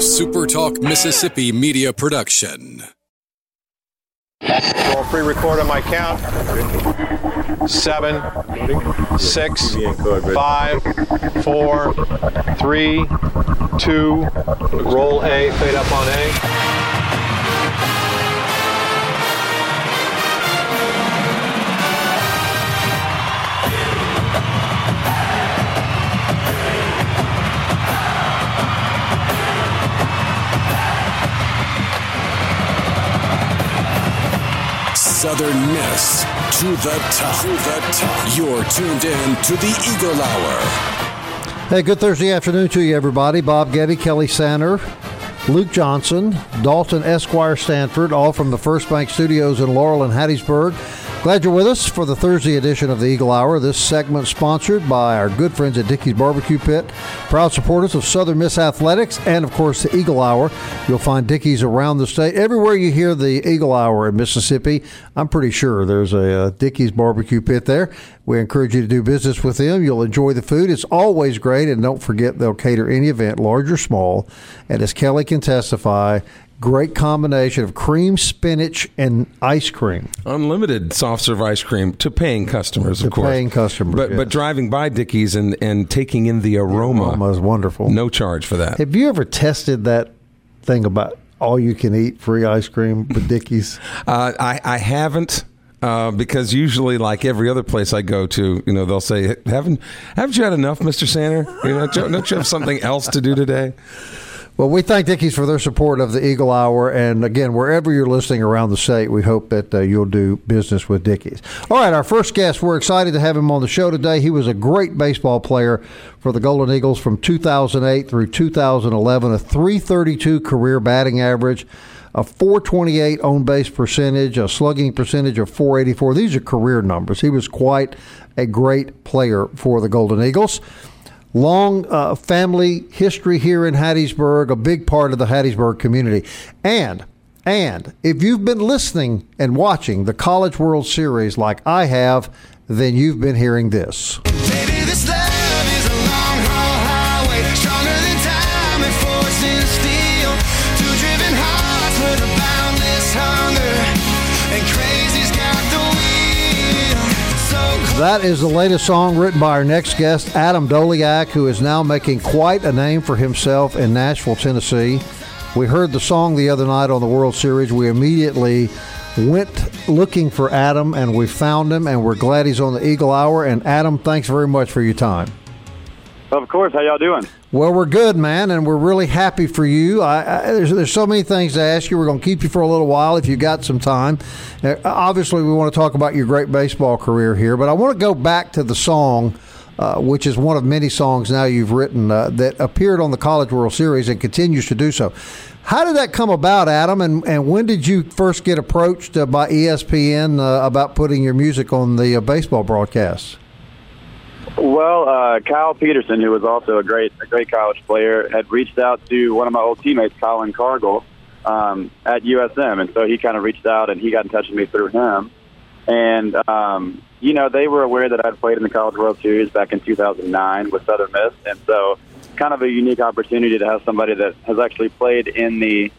SuperTalk Mississippi media production. Roll pre-record on my count. Seven, six, five, four, three, two. Roll A. Fade up on A. Southern Miss to the top. To the top. You're tuned in to the Eagle Hour. Hey, good Thursday afternoon to you, everybody. Bob Getty, Kelly Sander, Luke Johnson, Dalton Esquire Stanford, all from the First Bank Studios in Laurel and Hattiesburg. Glad you're with us for the Thursday edition of the Eagle Hour. This segment sponsored by our good friends at Dickey's Barbecue Pit, proud supporters of Southern Miss Athletics, and of course the Eagle Hour. You'll find Dickey's around the state. Everywhere you hear the Eagle Hour in Mississippi, I'm pretty sure there's a, uh Dickey's Barbecue Pit there. We encourage you to do business with them. You'll enjoy the food. It's always great, and don't forget they'll cater any event, large or small. And as Kelly can testify, great combination of cream, spinach, and ice cream. unlimited soft serve ice cream to paying customers, of To course. paying customers, but yes. but driving by Dickey's and and taking in the aroma, Aroma is wonderful. no charge for that. Have you ever tested that thing about all you can eat free ice cream with Dickey's? Uh, I I haven't. Uh, because usually, like every other place I go to, you know, they'll say, "Haven't haven't you had enough, Mister Sander? You know, don't you have something else to do today?" Well, we thank Dickey's for their support of the Eagle Hour. And again, wherever you're listening around the state, we hope that uh, you'll do business with Dickey's. All right, our first guest, we're excited to have him on the show today. He was a great baseball player for the Golden Eagles from 2008 through 2011, a 332 career batting average. A 428 on base percentage, a slugging percentage of 484. These are career numbers. He was quite a great player for the Golden Eagles long uh, family history here in Hattiesburg, a big part of the Hattiesburg community. And and if you've been listening and watching the College World Series like I have, then you've been hearing this. This That is the latest song written by our next guest, Adam Doleac, who is now making quite a name for himself in Nashville, Tennessee. We heard the song the other night on the World Series. We immediately went looking for Adam, and we found him, and we're glad he's on the Eagle Hour. And Adam, thanks very much for your time. Of course. How y'all doing? Well, we're good, man, and we're really happy for you. I, I, there's, there's so many things to ask you. We're going to keep you for a little while if you got some time. Uh, obviously, we want to talk about your great baseball career here, but I want to go back to the song, uh, which is one of many songs now you've written uh, that appeared on the College World Series and continues to do so. How did that come about, Adam, and, and when did you first get approached uh, by ESPN uh, about putting your music on the uh, baseball broadcasts? Well, uh, Kyle Peterson, who was also a great, a great college player, had reached out to one of my old teammates, Colin Cargill, um, at USM, and so he kind of reached out and he got in touch with me through him. And um, you know, they were aware that I'd played in the College World Series back in 2009 with Southern Miss, and so kind of a unique opportunity to have somebody that has actually played in the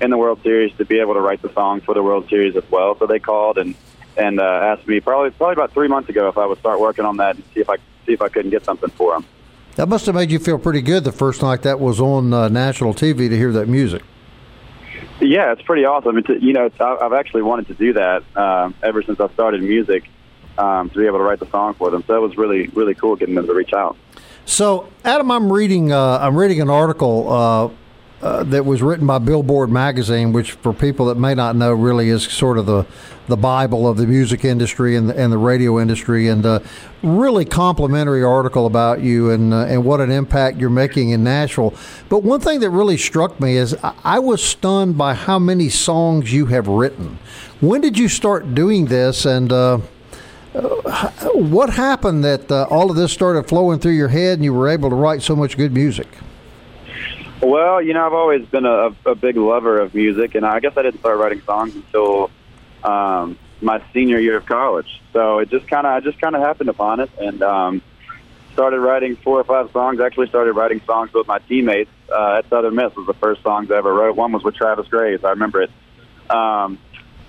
in the World Series to be able to write the song for the World Series as well. So they called and and uh, asked me probably probably about three months ago if I would start working on that and see if I see if I couldn't get something for them. That must have made you feel pretty good the first night that was on uh, national TV to hear that music. Yeah, it's pretty awesome. It's, you know, I've actually wanted to do that um, ever since I started music um, to be able to write the song for them. So that was really really cool getting them to reach out. So, Adam, I'm reading. Uh, I'm reading an article uh, that was written by Billboard magazine, which, for people that may not know, really is sort of the the bible of the music industry and the, and the radio industry, and uh, really complimentary article about you and uh, and what an impact you're making in Nashville. But one thing that really struck me is I, I was stunned by how many songs you have written. When did you start doing this, and uh, what happened that all of this started flowing through your head and you were able to write so much good music? Well, you know, I've always been a, a big lover of music, and I guess I didn't start writing songs until um, my senior year of college. So it just kind of, I just kind of happened upon it, and um, started writing four or five songs. Actually, started writing songs with my teammates uh, at Southern Miss. Was the first songs I ever wrote. One was with Travis Graves. I remember it. Um,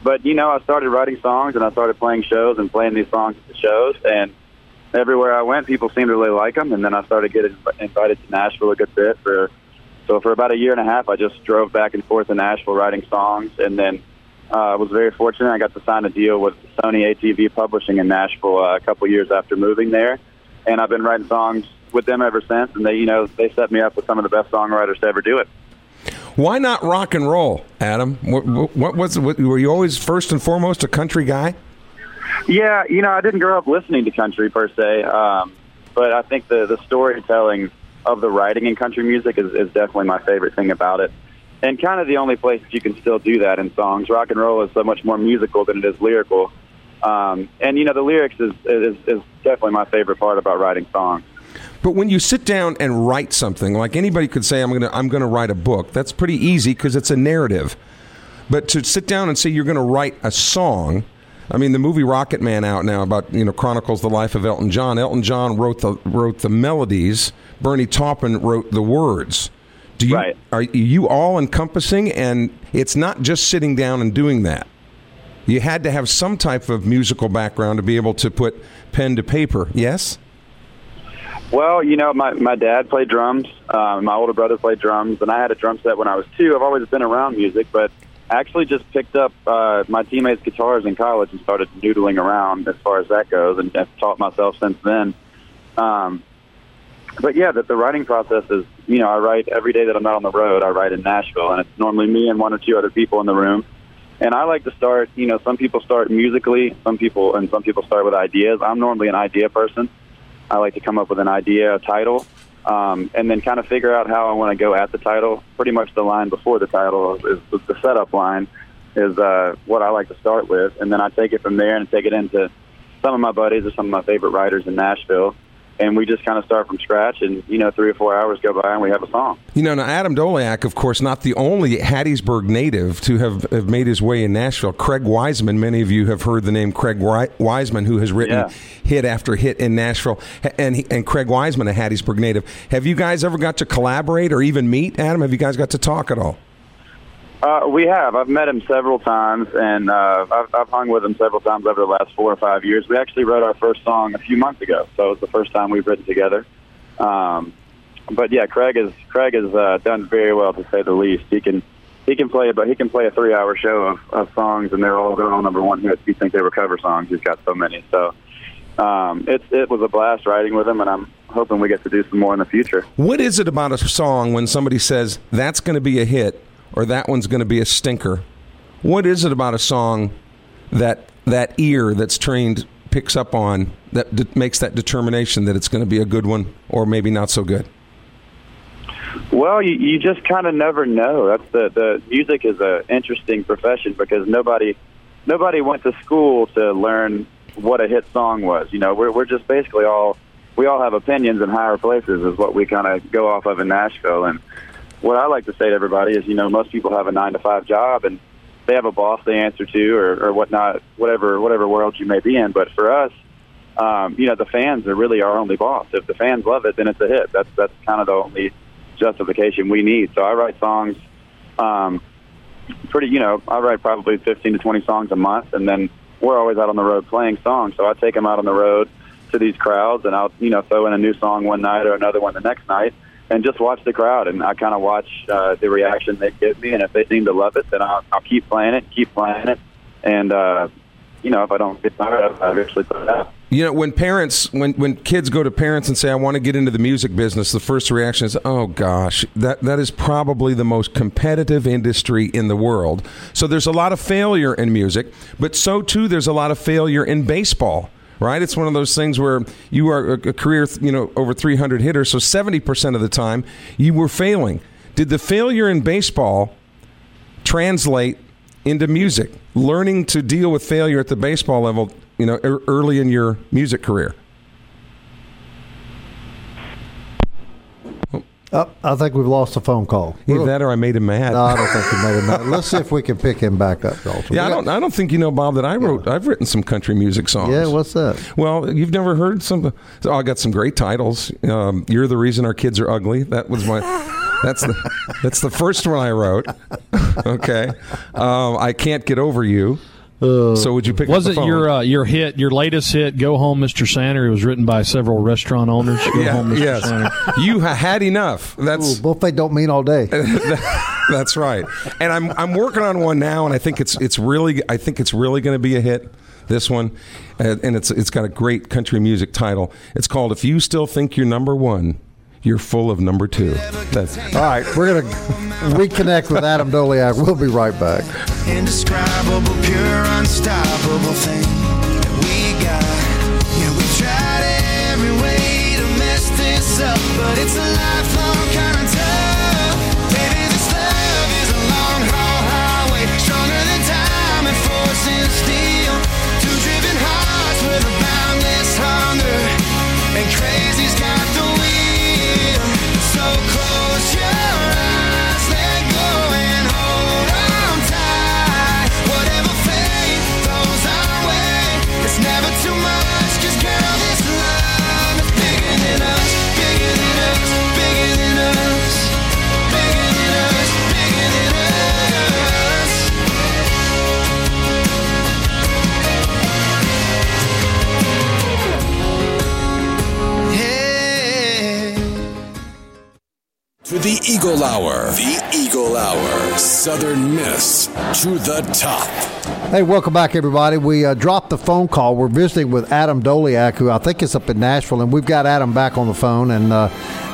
but you know, I started writing songs and I started playing shows and playing these songs at the shows. And everywhere I went, people seemed to really like them. And then I started getting invited to Nashville a good bit for. So for about a year and a half, I just drove back and forth to Nashville writing songs, and then uh, I was very fortunate. I got to sign a deal with Sony ATV Publishing in Nashville uh, a couple years after moving there, and I've been writing songs with them ever since. And they, you know, they set me up with some of the best songwriters to ever do it. Why not rock and roll, Adam? What, what was what, were you always first and foremost a country guy? Yeah, you know, I didn't grow up listening to country per se, um, but I think the the storytelling of the writing in country music is, is definitely my favorite thing about it. And kind of the only place that you can still do that in songs. Rock and roll is so much more musical than it is lyrical. Um, and, you know, the lyrics is, is, is definitely my favorite part about writing songs. But when you sit down and write something, like anybody could say, I'm going to I'm going to write a book. That's pretty easy because it's a narrative. But to sit down and say you're going to write a song, I mean, the movie Rocket Man out now about you know chronicles the life of Elton John. Elton John wrote the wrote the melodies. Bernie Taupin wrote the words. Do you Right. are you all encompassing? And it's not just sitting down and doing that. You had to have some type of musical background to be able to put pen to paper. Yes. Well, you know, my my dad played drums. Um, my older brother played drums, and I had a drum set when I was two. I've always been around music, but actually just picked up uh, my teammates' guitars in college and started noodling around as far as that goes, and have taught myself since then. Um, but yeah, the, the writing process is, you know, I write every day that I'm not on the road. I write in Nashville, and it's normally me and one or two other people in the room. And I like to start, you know, some people start musically, some people, and some people start with ideas. I'm normally an idea person. I like to come up with an idea, a title, um, and then kind of figure out how I want to go at the title. Pretty much the line before the title is, is the setup line is uh, what I like to start with, and then I take it from there and take it into some of my buddies or some of my favorite writers in Nashville, and we just kind of start from scratch. And you know, three or four hours go by and we have a song. You know, now Adam Doleac, of course, not the only Hattiesburg native to have, have made his way in Nashville. Craig Wiseman, many of you have heard the name Craig Wi- Wiseman, who has written Yeah. hit after hit in Nashville. And he, and Craig Wiseman, a Hattiesburg native. Have you guys ever got to collaborate or even meet, Adam? Have you guys got to talk at all? Uh, we have. I've met him several times, and uh, I've, I've hung with him several times over the last four or five years. We actually wrote our first song a few months ago, so it's the first time we've written together. Um, but yeah, Craig is Craig has uh, done very well to say the least. He can he can play, but he can play a three-hour show of, of songs, and they're all they're number one hits. You think they were cover songs? He's got so many. So um, it's it was a blast writing with him, and I'm hoping we get to do some more in the future. What is it about a song when somebody says that's going to be a hit or that one's going to be a stinker? What is it about a song that that ear that's trained picks up on that de- makes that determination that it's going to be a good one or maybe not so good? Well, you, you just kind of never know. That's the the music is a interesting profession because nobody nobody went to school to learn what a hit song was. You know, we're we're just basically all we all have opinions in higher places is what we kind of go off of in Nashville. And what I like to say to everybody is, you know, most people have a nine to five job and they have a boss they answer to or, or whatnot, whatever whatever world you may be in. But for us, um, you know, the fans are really our only boss. If the fans love it, then it's a hit. That's that's kind of the only justification we need. So I write songs, um, pretty, you know, I write probably 15 to 20 songs a month, and then we're always out on the road playing songs. So I take them out on the road to these crowds, and I'll, you know, throw in a new song one night or another one the next night, and just watch the crowd. And I kind of watch uh, the reaction they give me, and if they seem to love it, then I'll, I'll keep playing it, keep playing it, and uh, you know, if I don't get tired of it, I eventually put it out. You know, when parents, when when kids go to parents and say, "I want to get into the music business," the first reaction is, "Oh gosh, that that is probably the most competitive industry in the world." So there's a lot of failure in music, but so too there's a lot of failure in baseball. Right? It's one of those things where you are a, career, you know, over 300 hitters, so 70% of the time you were failing. Did the failure in baseball translate into music, learning to deal with failure at the baseball level, you know, er, early in your music career? Oh, I think we've lost a phone call. Either that or I made him mad. No, I don't think we made him mad. Let's see if we can pick him back up, Dalton. yeah, I don't. I don't think you know, Bob, that I wrote. I've written some country music songs. Yeah, what's that? Well, you've never heard some. Oh, I got some great titles. Um, You're the reason our kids are ugly. That was my. That's the. That's the first one I wrote. okay. Um, I can't get over you. So would you pick? Was up it phone? your uh, your hit, your latest hit, "Go Home, Mr. Santa"? It was written by several restaurant owners. Go Yeah. Home, Mr. Yes. Santa. You ha- had enough. That's Ooh, buffet don't mean all day. That's right. And I'm I'm working on one now, and I think it's it's really I think it's really going to be a hit. This one, uh, and it's it's got a great country music title. It's called "If You Still Think You're Number One, You're Full of Number Two. That's All right, we're going to reconnect with Adam Doleac. We'll be right back. indescribable, pure, unstoppable thing that we got. Yeah, we tried every way to mess this up, but it's a the Eagle Hour. The Eagle Hour. Southern Miss to the top. Hey, welcome back, everybody. We uh, dropped the phone call. We're visiting with Adam Doleac, who I think is up in Nashville, and we've got Adam back on the phone. And uh,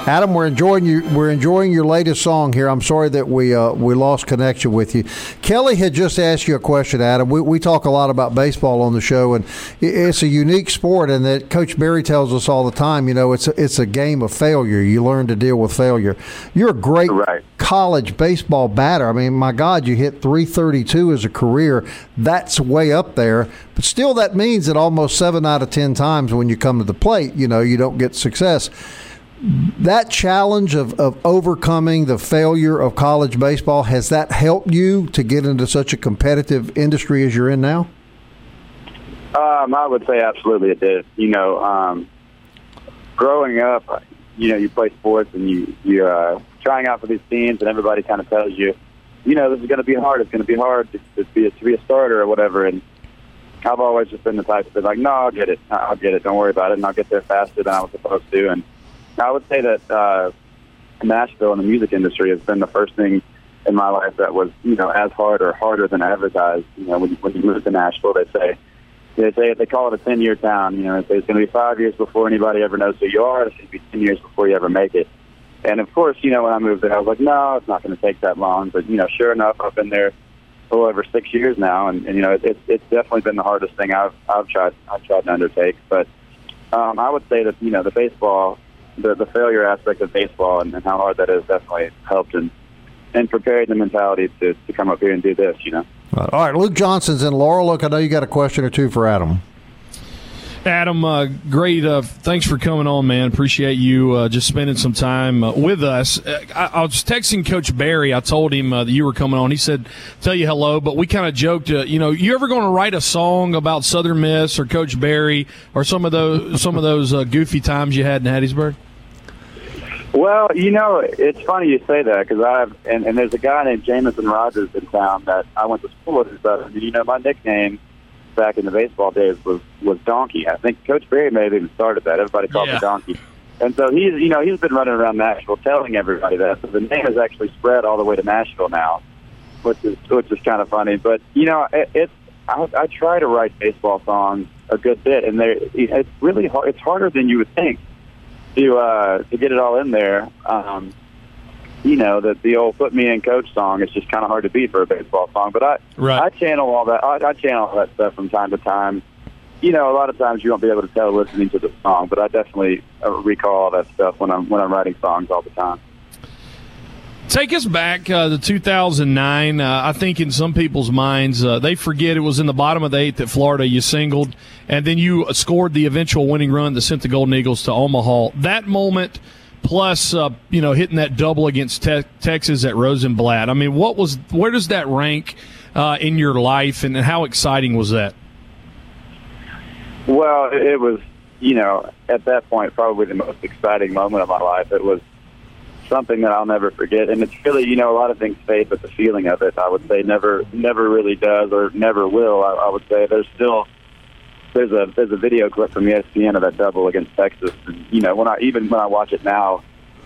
Adam, we're enjoying you. We're enjoying your latest song here. I'm sorry that we uh, we lost connection with you. Kelly had just asked you a question, Adam. We, we talk a lot about baseball on the show, and it's a unique sport. And that Coach Berry tells us all the time. You know, it's a, it's a game of failure. You learn to deal with failure. You're a great Right. college baseball batter. I mean, my God, you hit 332 as a career. That's way up there. But still, that means that almost seven out of 10 times when you come to the plate, you know, you don't get success. That challenge of, of overcoming the failure of college baseball, has that helped you to get into such a competitive industry as you're in now? Um, I would say absolutely it did. You know, um, growing up, you know, you play sports and you you uh, trying out for these teams, and everybody kind of tells you, you know, this is going to be hard. It's going to be hard to, to be a, to be a starter or whatever. And I've always just been the type to be like, no, I'll get it. I'll get it. Don't worry about it. And I'll get there faster than I was supposed to. And I would say that uh, Nashville and the music industry has been the first thing in my life that was, you know, as hard or harder than advertised. You know, when, when you move to Nashville, they say, they say they call it a 10 year town. You know, they say it's going to be five years before anybody ever knows who you are. It's going to be 10 years before you ever make it. And of course, you know, when I moved there, I was like, no, it's not going to take that long. But, you know, sure enough, I've been there a over six years now. And, and you know, it, it's it's definitely been the hardest thing I've, I've tried, I've tried to undertake. But um, I would say that, you know, the baseball, the, the failure aspect of baseball and, and how hard that is definitely helped and, and prepared the mentality to, to come up here and do this, you know. All right, Luke Johnson's in Laurel. Look, I know you got a question or two for Adam. Adam, uh, great. Uh, thanks for coming on, man. Appreciate you uh, just spending some time uh, with us. Uh, I, I was texting Coach Berry. I told him uh, that you were coming on. He said, "Tell you hello," but we kind of joked. You know, you ever going to write a song about Southern Miss or Coach Berry or some of those some of those goofy times you had in Hattiesburg? Well, you know, it's funny you say that because I've and, and there's a guy named Jameson Rodgers in town that I went to school with. And you know, my nickname back in the baseball days was was Donkey. I think Coach Berry may have even started that. Everybody called Yeah. me Donkey. And so he's you know he's been running around Nashville telling everybody that. So the name has actually spread all the way to Nashville now, which is which is kind of funny. But you know, it, it's I, I try to write baseball songs a good bit, and they it's really hard. It's harder than you would think to uh, to get it all in there. Um, you know, the the old "Put Me in, Coach" song is just kind of hard to beat for a baseball song. But I Right. I channel all that. I, I channel all that stuff from time to time. You know, a lot of times you won't be able to tell listening to the song, but I definitely uh, recall all that stuff when I'm when I'm writing songs all the time. Take us back uh, to 2009. Uh, I think in some people's minds, uh, they forget it was in the bottom of the eighth at Florida. You singled, and then you scored the eventual winning run that sent the Golden Eagles to Omaha. That moment plus uh, you know hitting that double against te- Texas at Rosenblatt. I mean, what was where does that rank uh, in your life, and how exciting was that? Well, it was, you know, at that point, probably the most exciting moment of my life. It was something that I'll never forget, and it's really, you know, a lot of things fade, but the feeling of it, I would say, never, never really does, or never will. I, I would say there's still there's a there's a video clip from ESPN of that double against Texas, and you know, when I even when I watch it now,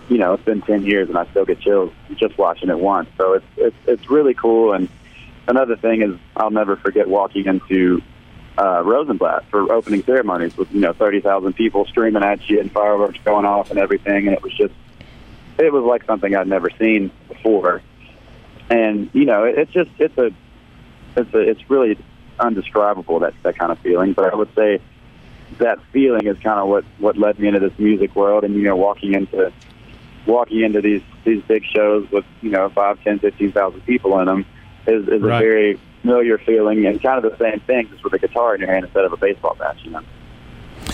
you know, it's been ten years, and I still get chills just watching it once. So it's it's it's really cool. And another thing is, I'll never forget walking into uh, Rosenblatt for opening ceremonies with you know thirty thousand people screaming at you and fireworks going off and everything, and it was just it was like something I'd never seen before. And you know, it, it's just it's a it's a it's really undescribable that that kind of feeling. But I would say that feeling is kind of what what led me into this music world, and you know, walking into walking into these these big shows with you know five, ten, fifteen thousand people in them is is Right. a very familiar feeling, and kind of the same thing, just with a guitar in your hand instead of a baseball bat. You know.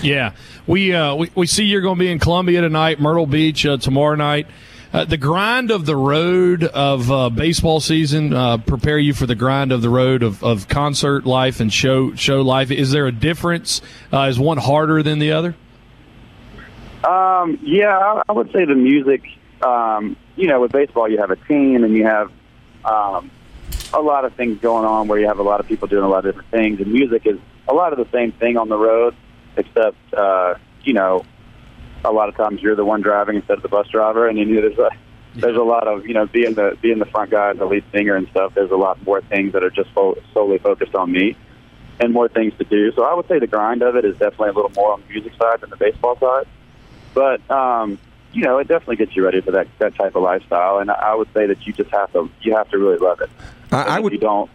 Yeah, we uh, we, we see you're going to be in Columbia tonight, Myrtle Beach uh, tomorrow night. Uh, the grind of the road of uh, baseball season uh, prepare you for the grind of the road of, of concert life and show show life. Is there a difference? Uh, is one harder than the other? Um, yeah, I, I would say the music. Um, you know, with baseball, you have a team and you have um, a lot of things going on where you have a lot of people doing a lot of different things. And music is a lot of the same thing on the road, except uh, you know, a lot of times you're the one driving instead of the bus driver, and you know, there's a there's a lot of you know being the being the front guy, and the lead singer and stuff. There's a lot more things that are just fo- solely focused on me, and more things to do. So I would say the grind of it is definitely a little more on the music side than the baseball side but um, you know, it definitely gets you ready for that that type of lifestyle. And I I would say that you just have to you have to really love it. I, I if would you don't.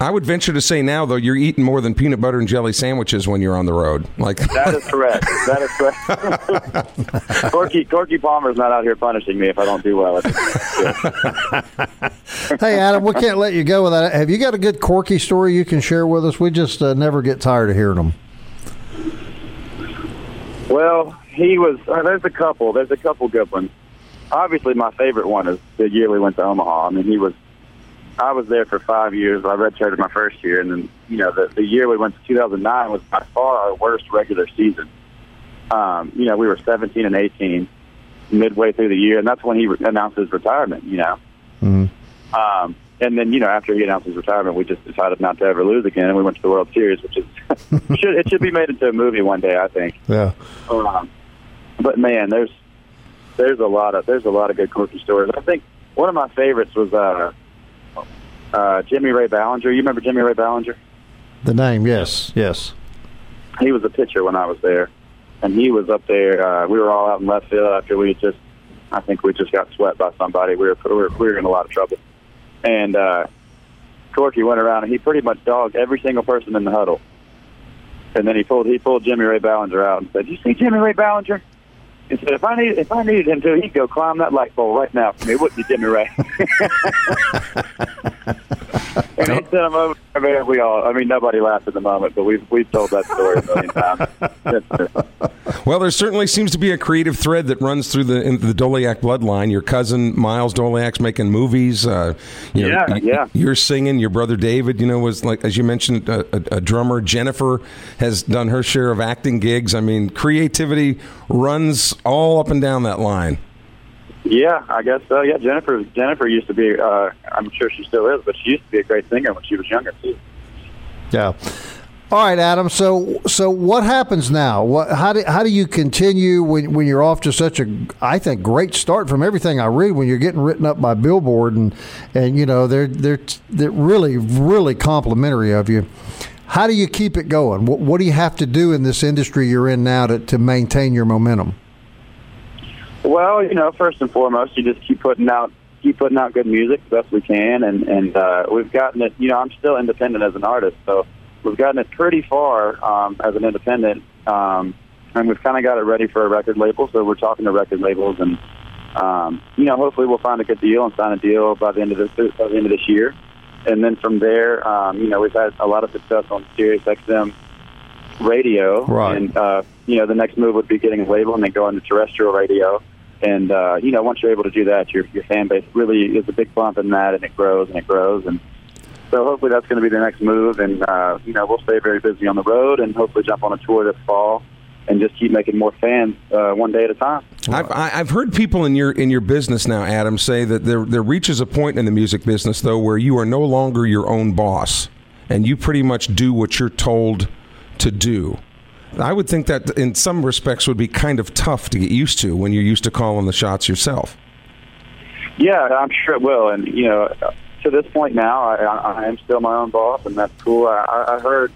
I would venture to say now though you're eating more than peanut butter and jelly sandwiches when you're on the road. Like That is correct. That is correct. Corky Corky Palmer's not out here punishing me if I don't do well. Hey, Adam, we can't let you go without. It. Have you got a good Corky story you can share with us? We just uh, never get tired of hearing them. Well, he was. Uh, there's a couple. There's a couple good ones. Obviously, my favorite one is the year we went to Omaha. I mean, he was. I was there for five years. I redshirted my first year, and then you know the the year we went to 2009 was by far our worst regular season. Um, you know, we were 17 and 18 midway through the year, and that's when he re- announced his retirement. You know. Um, and then, you know, after he announced his retirement, we just decided not to ever lose again, and we went to the World Series, which is should it should be made into a movie one day, I think. Yeah. Um, but man, there's there's a lot of there's a lot of good quirky stories. I think one of my favorites was uh, uh, Jimmy Ray Ballinger. You remember Jimmy Ray Ballinger? The name, yes, yes. He was a pitcher when I was there, and he was up there. Uh, we were all out in left field after we had just, I think we just got swept by somebody. We were we were, we were in a lot of trouble, and uh, Corky went around and he pretty much dogged every single person in the huddle. And then he pulled he pulled Jimmy Ray Ballinger out and said, "You see Jimmy Ray Ballinger?" He said, "If I need if I needed him to, he'd go climb that light pole right now for me. Wouldn't be Jimmy Ray." and he sent him over. I mean, we all. I mean, nobody laughed at the moment, but we've we've told that story a million times. Well, there certainly seems to be a creative thread that runs through the in the Doleac bloodline. Your cousin Miles Doleac's making movies. Uh, you know, Yeah, yeah. You're singing. Your brother David, you know, was like as you mentioned, a, a, a drummer. Jennifer has done her share of acting gigs. I mean, creativity runs all up and down that line. Yeah, I guess so. Yeah, Jennifer. Jennifer used to be. Uh, I'm sure she still is, but she used to be a great singer when she was younger too. Yeah. All right, Adam. So, so what happens now? What? How do how do you continue when when you're off to such a I think great start from everything I read when you're getting written up by Billboard and and you know they're they're they're really really complimentary of you. How do you keep it going? What, what do you have to do in this industry you're in now to, to maintain your momentum? Well, you know, first and foremost, you just keep putting out keep putting out good music the best we can, and and uh, we've gotten it. You know, I'm still independent as an artist, so we've gotten it pretty far um, as an independent, um, and we've kind of got it ready for a record label. So we're talking to record labels, and um, you know, hopefully we'll find a good deal and sign a deal by the end of this by the end of this year. And then from there, um, you know, we've had a lot of success on Sirius XM radio, Right. and uh, you know, the next move would be getting a label and then going to terrestrial radio. And uh, you know, once you're able to do that, your your fan base really is a big bump in that, and it grows and it grows. And so hopefully that's going to be the next move. And uh, you know, we'll stay very busy on the road, and hopefully jump on a tour this fall, and just keep making more fans uh, one day at a time. I've, I- I've heard people in your in your business now, Adam, say that there there reaches a point in the music business though where you are no longer your own boss, and you pretty much do what you're told to do. I would think that in some respects would be kind of tough to get used to when you're used to calling the shots yourself. Yeah, I'm sure it will. And you know, to this point now, I, I am still my own boss, and that's cool. I, I I heard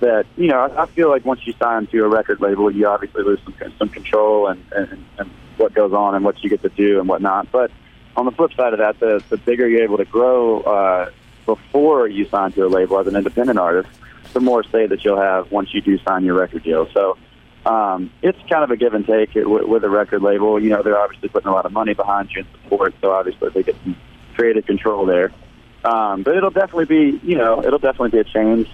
that you know, I I feel like once you sign to a record label, you obviously lose some some control and and, and what goes on and what you get to do and whatnot. But on the flip side of that, the the bigger you're able to grow uh, before you sign to a label as an independent artist, the more say that you'll have once you do sign your record deal. So um, it's kind of a give and take with, a record label. You know, they're obviously putting a lot of money behind you and support, so obviously they get some creative control there. Um, but it'll definitely be, you know, it'll definitely be a change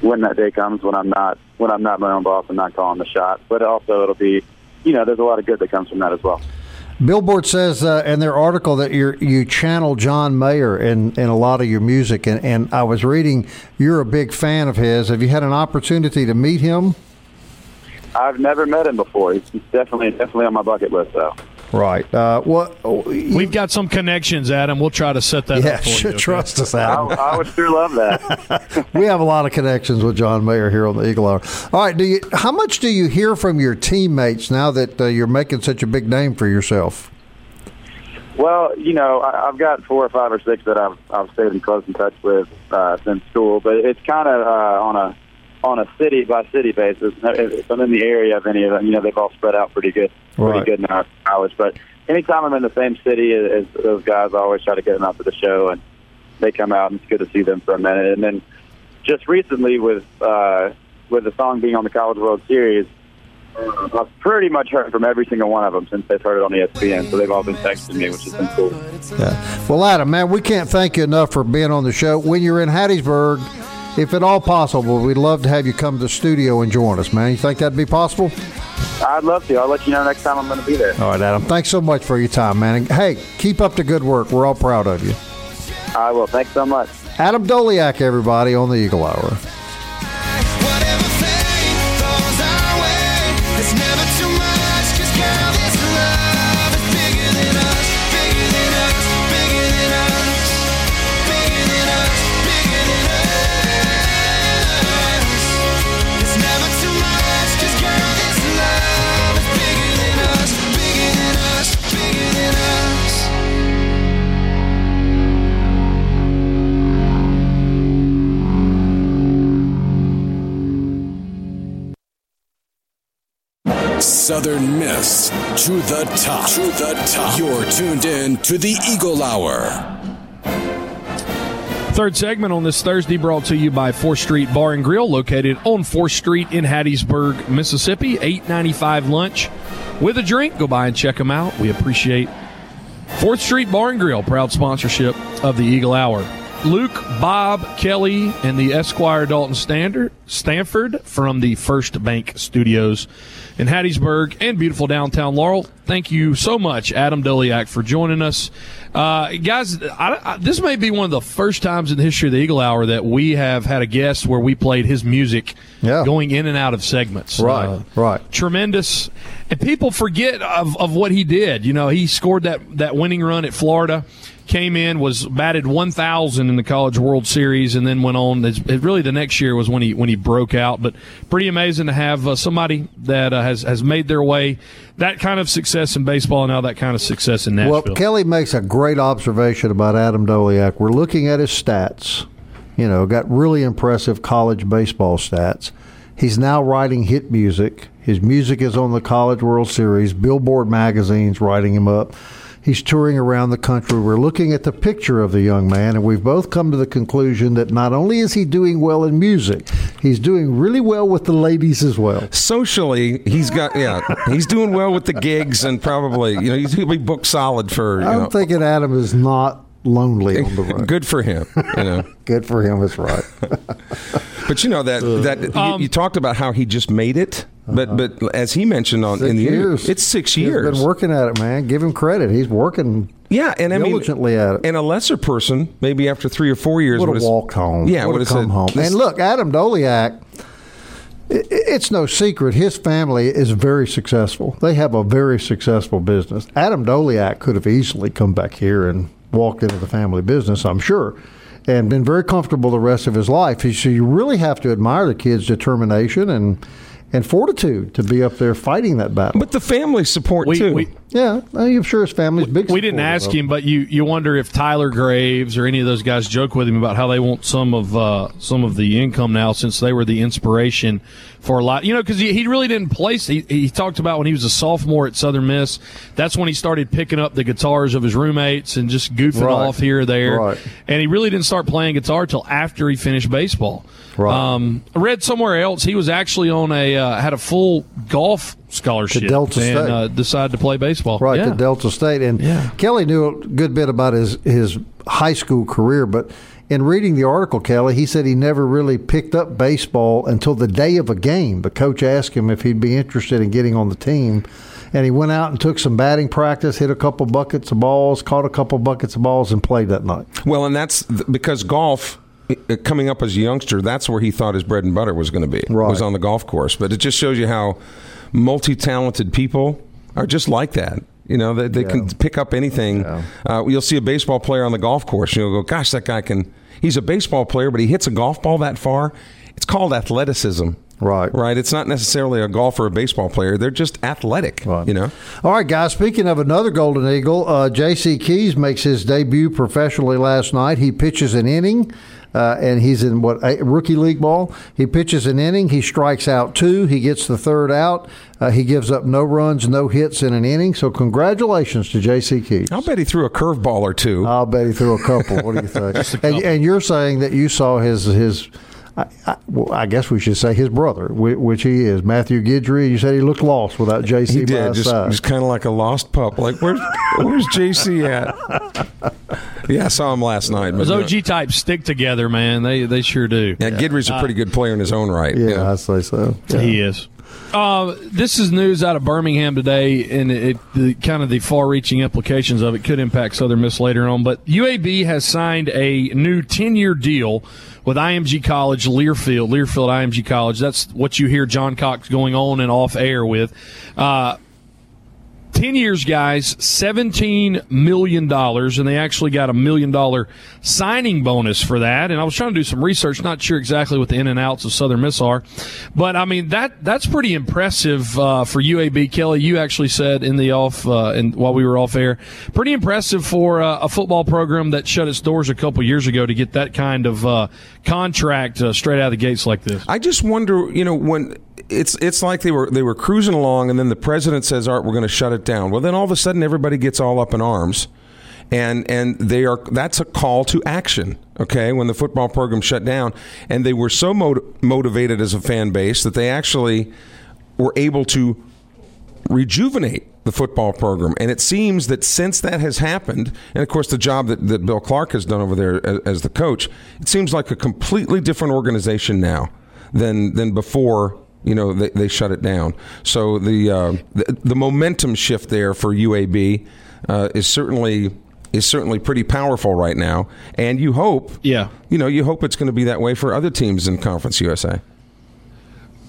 when that day comes when I'm not when I'm not my own boss and not calling the shots. But also it'll be, you know, there's a lot of good that comes from that as well. Billboard says uh, in their article that you you channel John Mayer in, in a lot of your music, and, and I was reading you're a big fan of his. Have you had an opportunity to meet him? I've never met him before. He's he's definitely definitely on my bucket list though. Right. Uh, what? We've got some connections, Adam. We'll try to set that Yeah, up for you. should okay? trust us, I, I would sure love that. we have a lot of connections with John Mayer here on the Eagle Hour. All right, do you? How much do you hear from your teammates now that uh, you're making such a big name for yourself? Well, you know, I, I've got four or five or six that I've I've stayed in close in touch with uh, since school, but it's kind of uh, on a on a city by city basis. If I'm in the area of any of them, you know, they've all spread out pretty good, pretty Right. good in college. But anytime I'm in the same city as those guys, I always try to get them out to the show, and they come out, and it's good to see them for a minute. And then just recently, with uh, with the song being on the College World Series. I've pretty much heard from every single one of them since they've heard it on ESPN, so they've all been texting me, which has been cool. Yeah. Well, Adam, man, we can't thank you enough for being on the show. When you're in Hattiesburg, if at all possible, we'd love to have you come to the studio and join us, man. You think that'd be possible? I'd love to. I'll let you know next time I'm going to be there. All right, Adam. Thanks so much for your time, man. And, hey, keep up the good work. We're all proud of you. I will. Thanks so much. Adam Doleac, everybody, on the Eagle Hour. Southern Miss to the top. To the top. You're tuned in to the Eagle Hour. Third segment on this Thursday brought to you by 4th Street Bar and Grill, located on 4th Street in Hattiesburg, Mississippi. 8.95 lunch with a drink. Go by and check them out. We appreciate 4th Street Bar and Grill, proud sponsorship of the Eagle Hour. Luke, Bob, Kelly, and the Esquire Dalton Standard, Stanford from the First Bank Studios in Hattiesburg and beautiful downtown Laurel. Thank you so much, Adam Doleac, for joining us. Uh, guys, I, I, this may be one of the first times in the history of the Eagle Hour that we have had a guest where we played his music Yeah. going in and out of segments. Right, Uh, right. tremendous. And people forget of, of what he did. You know, he scored that, that winning run at Florida, came in, was batted 1,000 in the College World Series, and then went on. It's, it really, the next year was when he when he broke out. But pretty amazing to have uh, somebody that uh, has has made their way that kind of success in baseball and now that kind of success in Nashville. Well, Kelly makes a great observation about Adam Doleac. We're looking at his stats. You know, got really impressive college baseball stats. He's now writing hit music. His music is on the College World Series. Billboard magazine's writing him up. He's touring around the country. We're looking at the picture of the young man, and we've both come to the conclusion that not only is he doing well in music, he's doing really well with the ladies as well. Socially, he's got yeah, he's doing well with the gigs and probably you know he's he'll be booked solid for you I'm know. thinking Adam is not lonely on the road. Good for him, you know. Good for him, that's right. But you know that that uh, you, you um, talked about how he just made it. But but as he mentioned on Six in the interview, years. it's six He's years. been working at it, man. Give him credit. He's working yeah, and I mean, diligently at it. and a lesser person, maybe after three or four years, would have walked home. Yeah, would have have come said, home. And look, Adam Doleac. i- It's no secret his family is very successful. They have a very successful business. Adam Doleac could have easily come back here and walked into the family business, I'm sure, and been very comfortable the rest of his life. So you really have to admire the kid's determination and and fortitude to be up there fighting that battle. But the family support We, too. we, yeah, I'm sure his family's big. we didn't ask him, but you, you wonder if Tyler Graves or any of those guys joke with him about how they want some of uh, some of the income now since they were the inspiration for a lot. You know, because he, he really didn't place. He, he talked about when he was a sophomore at Southern Miss. That's when he started picking up the guitars of his roommates and just goofing Right. off here or there. Right. And he really didn't start playing guitar till after he finished baseball. Right. Um, I read somewhere else he was actually on a uh, had a full golf scholarship To Delta and State. uh, decided to play baseball. right Yeah. to Delta State. And Yeah. Kelly knew a good bit about his his high school career, but in reading the article, Kelly, he said he never really picked up baseball until the day of a game. The coach asked him if he'd be interested in getting on the team. And he went out and took some batting practice, hit a couple buckets of balls, caught a couple buckets of balls, and played that night. Well, and that's because golf. Coming up as a youngster, that's where he thought his bread and butter was going to be. Right. Was on the golf course, but it just shows you how multi-talented people are just like that. You know, they, they can pick up anything. Yeah. Uh, you'll see a baseball player on the golf course, you'll go, "Gosh, that guy can." He's a baseball player, but he hits a golf ball that far. It's called athleticism. Right. Right. It's not necessarily a golfer or a baseball player. They're just athletic. Right. You know. All right, guys. Speaking of another Golden Eagle, uh, J.C. Keys makes his debut professionally last night. He pitches an inning, uh, and he's in what a rookie league ball. He pitches an inning. He strikes out two. He gets the third out. Uh, he gives up no runs, no hits in an inning. So congratulations to J.C. Keys. I'll bet he threw a curveball or two. I'll bet he threw a couple. What do you think? and, and you're saying that you saw his his. I, I, well, I guess we should say his brother, which he is, Matthew Guidry. You said he looked lost without JC He by did, his just, just kind of like a lost pup. Like, where's where's JC at? Yeah, I saw him last night. Those no. OG types stick together, man. They they sure do. yeah, Guidry's a pretty good player in his own right. yeah, I say so. Yeah. He is. Uh, this is news out of Birmingham today, and it, the kind of the far-reaching implications of it could impact Southern Miss later on. But UAB has signed a new 10-year deal with IMG College Learfield, Learfield IMG College. That's what you hear John Cox going on and off air with. Uh, 10 years, guys, $17 million, and they actually got a million dollar signing bonus for that. And I was trying to do some research, not sure exactly what the in and outs of Southern Miss are. But, I mean, that that's pretty impressive uh, for UAB. Kelly, you actually said in the off, uh, and while we were off air, pretty impressive for uh, a football program that shut its doors a couple years ago to get that kind of uh, contract uh, straight out of the gates like this. I just wonder, you know, when it's it's like they were they were cruising along, and then the president says, "All right, we're going to shut it down." Well, then all of a sudden, everybody gets all up in arms, and and they are that's a call to action. Okay, when the football program shut down, and they were so mot- motivated as a fan base that they actually were able to rejuvenate the football program. And it seems that since that has happened, and of course the job that, that Bill Clark has done over there as, as the coach, it seems like a completely different organization now than than before. You know they, they shut it down. So the, uh, the the momentum shift there for UAB uh, is certainly is certainly pretty powerful right now. And you hope, Yeah. you know, you hope it's going to be that way for other teams in Conference USA.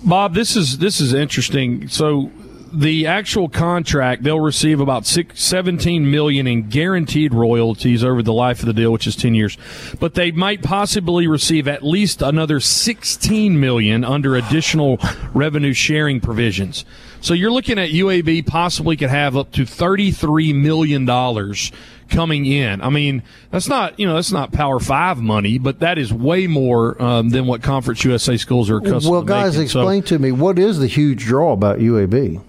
Bob, this is this is interesting. So the actual contract they'll receive about six, 17 million in guaranteed royalties over the life of the deal which is 10 years but they might possibly receive at least another 16 million under additional revenue sharing provisions so you're looking at UAB possibly could have up to 33 million dollars coming in i mean that's not you know that's not power 5 money but that is way more um, than what conference usa schools are accustomed to. Well, guys, making. So- explain to me what is the huge draw about UAB?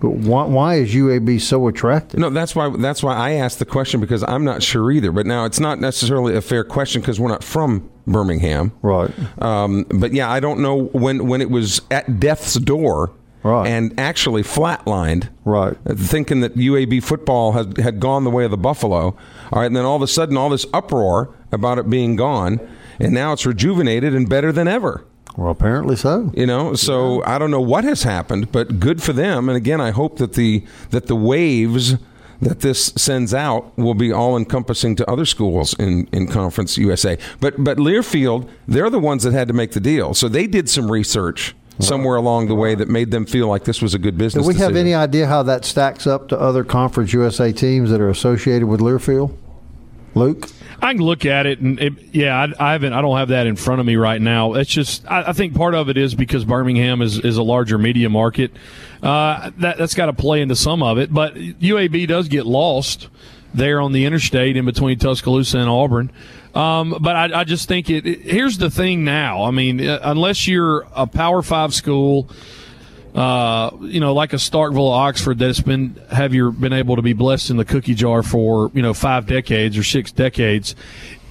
Why, why is UAB so attractive? No, that's why that's why I asked the question because I'm not sure either. But now it's not necessarily a fair question because we're not from Birmingham, Right. Um, but yeah, I don't know when when it was at death's door, Right. and actually flatlined, Right. Thinking that UAB football had had gone the way of the Buffalo. All right, and then all of a sudden, all this uproar about it being gone, and now it's rejuvenated and better than ever. Well, apparently so. You know, so I don't know what has happened, but good for them. And again, I hope that the that the waves that this sends out will be all encompassing to other schools in, in Conference USA. But but Learfield, they're the ones that had to make the deal, so they did some research somewhere along the way that made them feel like this was a good business. Do we have any idea how that stacks up to other Conference USA teams that are associated with Learfield? Luke? I can look at it, and it, yeah, I, I haven't. I don't have that in front of me right now. It's just, I, I think part of it is because Birmingham is, is a larger media market. Uh, that that's got to play into some of it. But UAB does get lost there on the interstate in between Tuscaloosa and Auburn. Um, but I, I just think it, it. Here's the thing now. I mean, uh, unless you're a Power Five school uh, you know, like a Starkville Oxford that's been have you been able to be blessed in the cookie jar for you know five decades or six decades.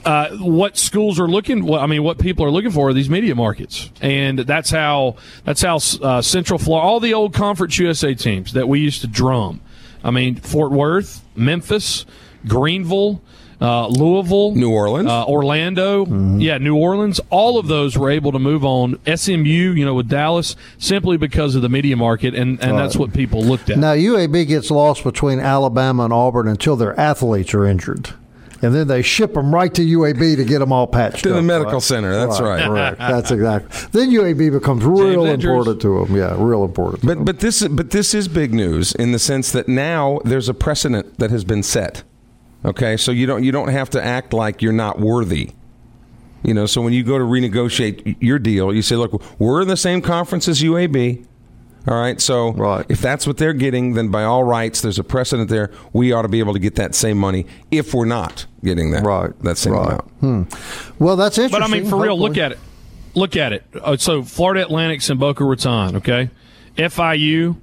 Uh, what schools are looking, what, I mean, what people are looking for are these media markets, and that's how that's how uh, Central Florida, all the old Conference USA teams that we used to drum. I mean, Fort Worth, Memphis, Greenville, uh, Louisville, New Orleans. uh, Orlando, yeah, New Orleans. All of those were able to move on. SMU, you know, with Dallas, simply because of the media market, and, and that's what people looked at. Now, UAB gets lost between Alabama and Auburn until their athletes are injured. And then they ship them right to UAB to get them all patched To the medical right? center, that's right. Correct. That's exactly. Then UAB becomes real Andrews. important to them. Yeah, real important. to But them. but this but this is big news in the sense that now there's a precedent that has been set. Okay, so you don't you don't have to act like you're not worthy. You know, so when you go to renegotiate your deal, you say, "Look, we're in the same conference as UAB." All right, so Right. if that's what they're getting, then by all rights, there's a precedent there. We ought to be able to get that same money if we're not getting that Right, that same right. amount. well, that's interesting. But. I mean, for real, look at it. Look at it. Uh, so Florida Atlantic's in Boca Raton, okay? FIU,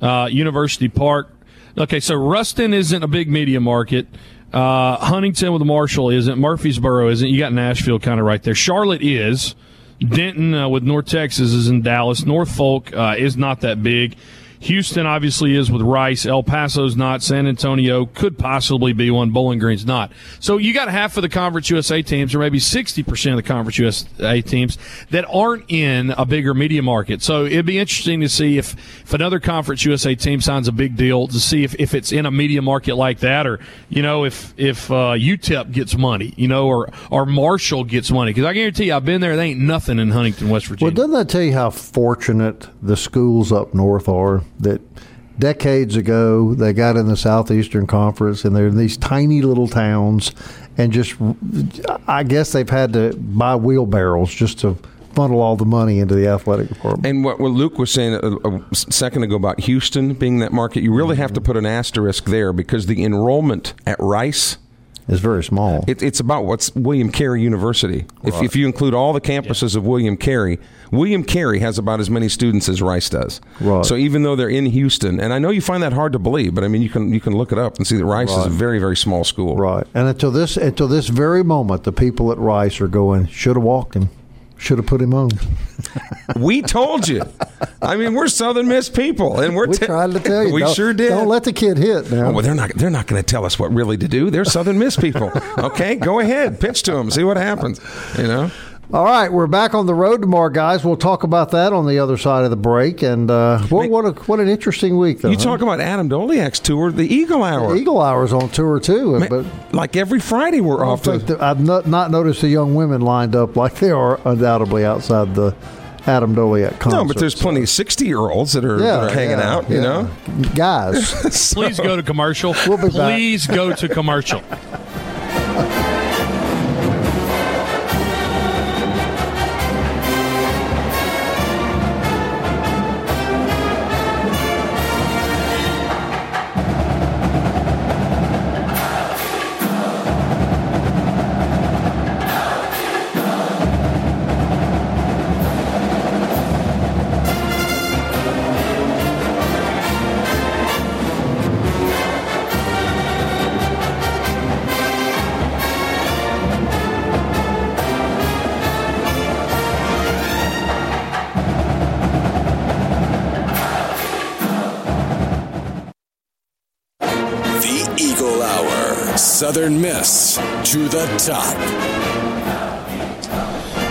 uh, University Park. Okay, so Ruston isn't a big media market. Uh, Huntington with Marshall isn't. Murfreesboro isn't. You got Nashville kind of right there. Charlotte is. Denton uh, with North Texas is in Dallas. Norfolk uh, is not that big. Houston obviously is with Rice. El Paso's not. San Antonio could possibly be one. Bowling Green's not. So you got half of the Conference USA teams, or maybe 60% of the Conference USA teams, that aren't in a bigger media market. So it'd be interesting to see if, if another Conference USA team signs a big deal to see if, if it's in a media market like that, or, you know, if, if uh, UTEP gets money, you know, or, or Marshall gets money. Because I guarantee you, I've been there, they ain't nothing in Huntington, West Virginia. Well, doesn't that tell you how fortunate the schools up north are? That decades ago they got in the Southeastern Conference and they're in these tiny little towns, and just I guess they've had to buy wheelbarrows just to funnel all the money into the athletic department. And what, what Luke was saying a, a second ago about Houston being that market, you really have to put an asterisk there because the enrollment at Rice. It's very small. It, it's about what's William Carey University. If, if you include all the campuses of William Carey, William Carey has about as many students as Rice does. Right. So even though they're in Houston, and I know you find that hard to believe, but I mean you can you can look it up and see that Rice is a very very small school. Right. And until this until this very moment, the people at Rice are going, should have walked him, should have put him on. We told you. I mean, we're Southern Miss people, and we're We te- tried to tell you. we sure did. Don't let the kid hit now. Oh, well, they're not. They're not going to tell us what really to do. They're Southern Miss people. Okay, go ahead, pitch to them, see what happens. You know. All right, we're back on the road tomorrow, guys. We'll talk about that on the other side of the break. And uh, what what, a, what an interesting week, though. You huh? talk about Adam Doleac's tour, the Eagle Hour. Eagle Hour's on tour too, Ma- but like every Friday, we're off to. think that- I've not, not noticed the young women lined up like they are undoubtedly outside the Adam Doleac concert. no, but there's plenty of sixty-year-olds that are, that are hanging yeah, out. You yeah. know. guys. Please go to commercial. We'll be back. Please go to commercial. to the top.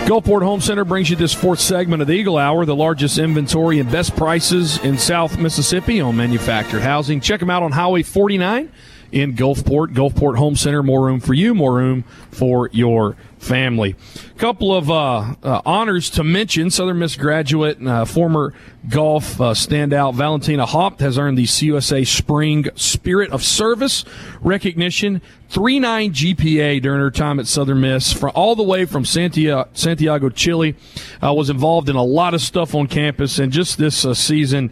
Gulfport Home Center brings you this fourth segment of the Eagle Hour, the largest inventory and best prices in South Mississippi on manufactured housing. Check them out on Highway 49 in Gulfport. Gulfport Home Center, more room for you, more room for your family. A Couple of uh, uh, honors to mention. Southern Miss graduate and uh, former golf uh, standout Valentina Haupt has earned the CUSA Spring Spirit of Service recognition. 3.9 GPA during her time at Southern Miss, from all the way from Santiago, Santiago Chile. Uh, was involved in a lot of stuff on campus, and just this uh, season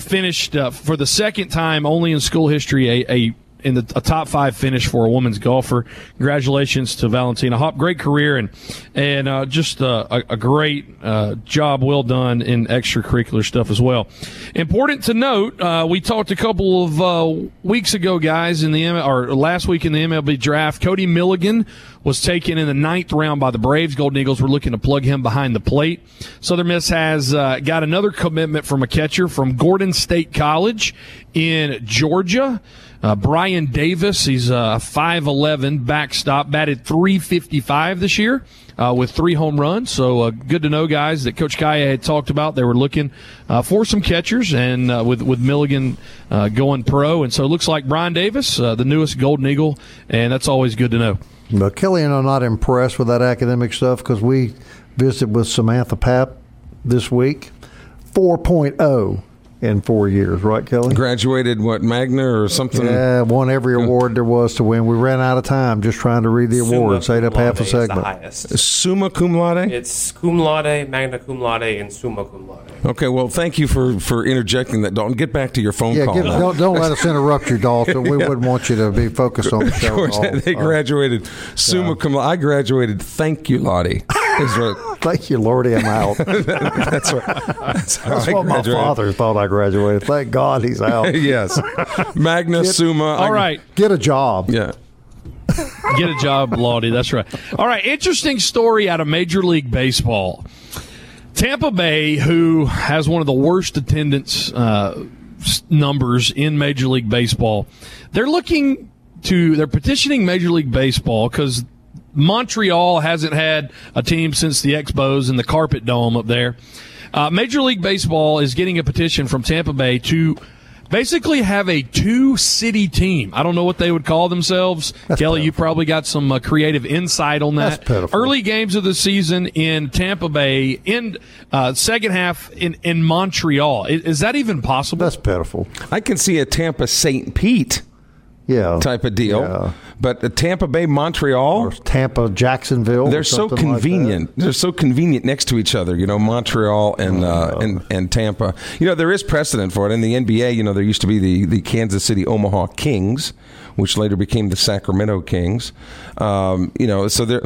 finished for the second time only in school history a, a in the a top five finish for a women's golfer. Congratulations to Valentina Haupt, Great career and and uh, just uh, a, a, great uh, job, well done in extracurricular stuff as well. Important to note, uh, we talked a couple of uh, weeks ago, guys, in the M- or last week in the MLB draft. Cody Milligan was taken in the ninth round by the Braves. Golden Eagles were looking to plug him behind the plate. Southern Miss has uh, got another commitment from a catcher from Gordon State College in Georgia. Uh, Brian Davis, he's a uh, 5'11 backstop, batted 355 this year uh, with three home runs. So uh, good to know, guys, that Coach Kaya had talked about. They were looking uh, for some catchers, and uh, with, with Milligan going pro. And so it looks like Brian Davis, the newest Golden Eagle, and that's always good to know. But Kelly and I'm not impressed with that academic stuff because we visited with Samantha Pap this week. 4.0 in four years, right, Kelly? Graduated what Magna or something? Yeah, won every award there was to win. We ran out of time just trying to read the Summa awards. Ate up half a segment. highest. Summa cum laude. It's cum laude, magna cum laude, and summa cum laude. Okay, well, thank you for for interjecting that, Dalton. Get back to your phone yeah, call. Get, don't, don't let us interrupt you, Dalton. We wouldn't want you to be focused on the show. they graduated summa cum laude. I graduated. Thank you, Lottie. Thank you, Lordy. I'm out. that's what, that's, that's what my father thought I graduated. Thank God he's out. yes. Magna get, Summa. All right. Get a job. Yeah. Get a job, Lottie. That's right. All right. Interesting story out of Major League Baseball. Tampa Bay, who has one of the worst attendance uh, numbers in Major League Baseball, they're looking to, they're petitioning Major League Baseball because Montreal hasn't had a team since the Expos and the Carpet Dome up there. Uh, Major League Baseball is getting a petition from Tampa Bay to basically have a two city team. I don't know what they would call themselves. That's Kelly, pitiful. you probably got some uh, creative insight on that. Early games of the season in Tampa Bay, in uh, second half in, in Montreal. Is, is, that even possible? That's pitiful. I can see a Tampa St. Pete yeah, type of deal. Yeah. But Tampa Bay, Montreal, or Tampa, Jacksonville, they're so convenient. Like they're so convenient next to each other. You know, Montreal and uh, and and Tampa. You know, there is precedent for it in the NBA. You know, there used to be the the Kansas City Omaha Kings, which later became the Sacramento Kings. Um, you know, so there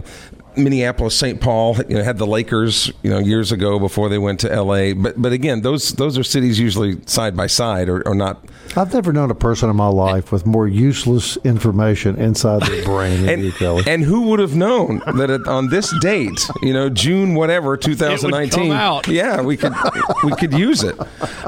Minneapolis, St. Paul, you know, had the Lakers, you know, years ago before they went to L.A. But but again, those those are cities usually side by side or, or not. I've never known a person in my life with more useless information inside their brain than and, you, Kelly. And who would have known that it, on this date, you know, June whatever, 2019, yeah, we could we could use it.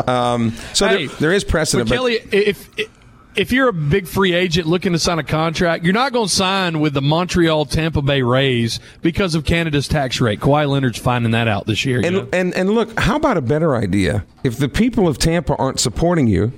Um, so hey, there, there is precedent. But, but Kelly, if, if if you're a big free agent looking to sign a contract, you're not going to sign with the Montreal Tampa Bay Rays because of Canada's tax rate. Kawhi Leonard's finding that out this year. And, and, and look, how about a better idea? If the people of Tampa aren't supporting you,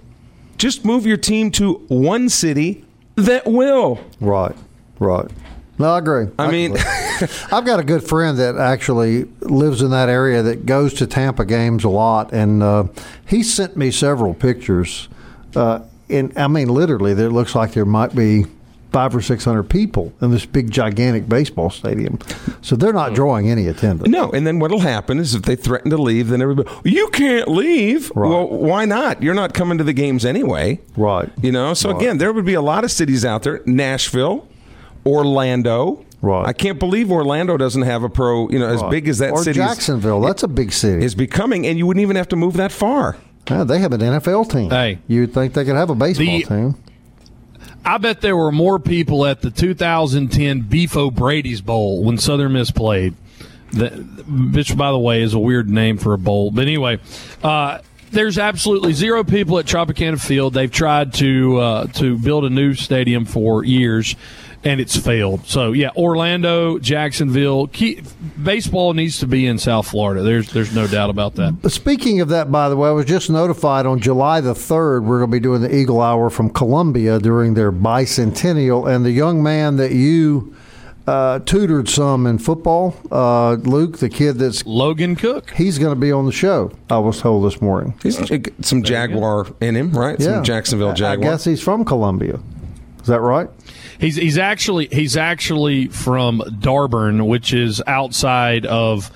just move your team to one city that will. Right, right. No, I agree. I mean, I've got a good friend that actually lives in that area that goes to Tampa games a lot, and uh, he sent me several pictures. Uh, and I mean, literally, there looks like there might be five or six hundred people in this big gigantic baseball stadium. So they're not drawing any attendance. No, and then what'll happen is if they threaten to leave, then everybody you can't leave. Right. Well, why not? You're not coming to the games anyway. Right. You know, so right. again, there would be a lot of cities out there. Nashville, Orlando. Right. I can't believe Orlando doesn't have a pro, you know, as big as that city. or city. Jacksonville, that's a big city. Is becoming, and you wouldn't even have to move that far. They have an NFL team. Hey, you'd think they could have a baseball the, team. I bet there were more people at the 2010 Beef O'Brady's Bowl when Southern Miss played. That, which, by the way, is a weird name for a bowl. But anyway, uh, there's absolutely zero people at Tropicana Field. They've tried to uh, to build a new stadium for years, and it's failed. So yeah, Orlando, Jacksonville, key, baseball needs to be in South Florida. There's there's no doubt about that. But speaking of that, by the way, I was just notified on July the 3rd, we're going to be doing the Eagle Hour from Columbia during their bicentennial. And the young man that you uh, tutored some in football, uh, Luke, the kid that's Logan Cook, he's going to be on the show, I was told this morning. He's some Jaguar in him, right? Some Jacksonville Jaguar. I guess he's from Columbia. Is that right? He's he's actually he's actually from Darbun, which is outside of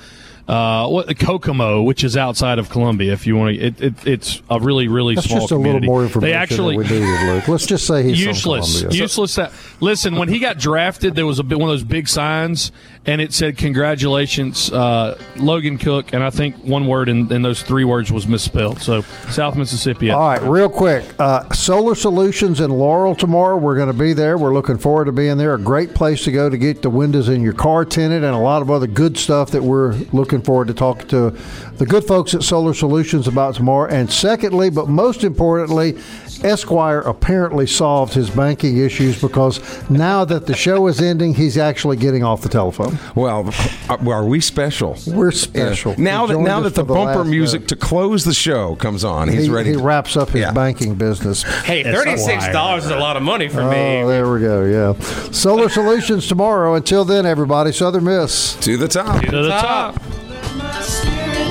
uh, what Kokomo, which is outside of Columbia. If you want to, it, it, it's a really really That's small just a little community. more information They actually we needed, Luke. Let's just say he's useless, useless. That listen, when he got drafted, there was a bit, one of those big signs, and it said "Congratulations, uh, Logan Cook," and I think one word in, in those three words was misspelled. So South Mississippi. All right, real quick. Uh, Solar Solutions in Laurel tomorrow. We're going to be there. We're looking forward to being there. A great place to go to get the windows in your car tinted and a lot of other good stuff that we're looking forward to talking to the good folks at Solar Solutions about tomorrow. And secondly, but most importantly, Esquire apparently solved his banking issues because now that the show is ending, he's actually getting off the telephone. Well, uh, are, we special? We're special. Now that now that the the bumper music minute. to close the show comes on, he's he, ready. he to- wraps up his Yeah. banking business. Hey, thirty-six dollars is a lot of money for Oh, me. there we go. Yeah. Solar Solutions tomorrow. Until then, everybody, Southern Miss. to the top. to the top.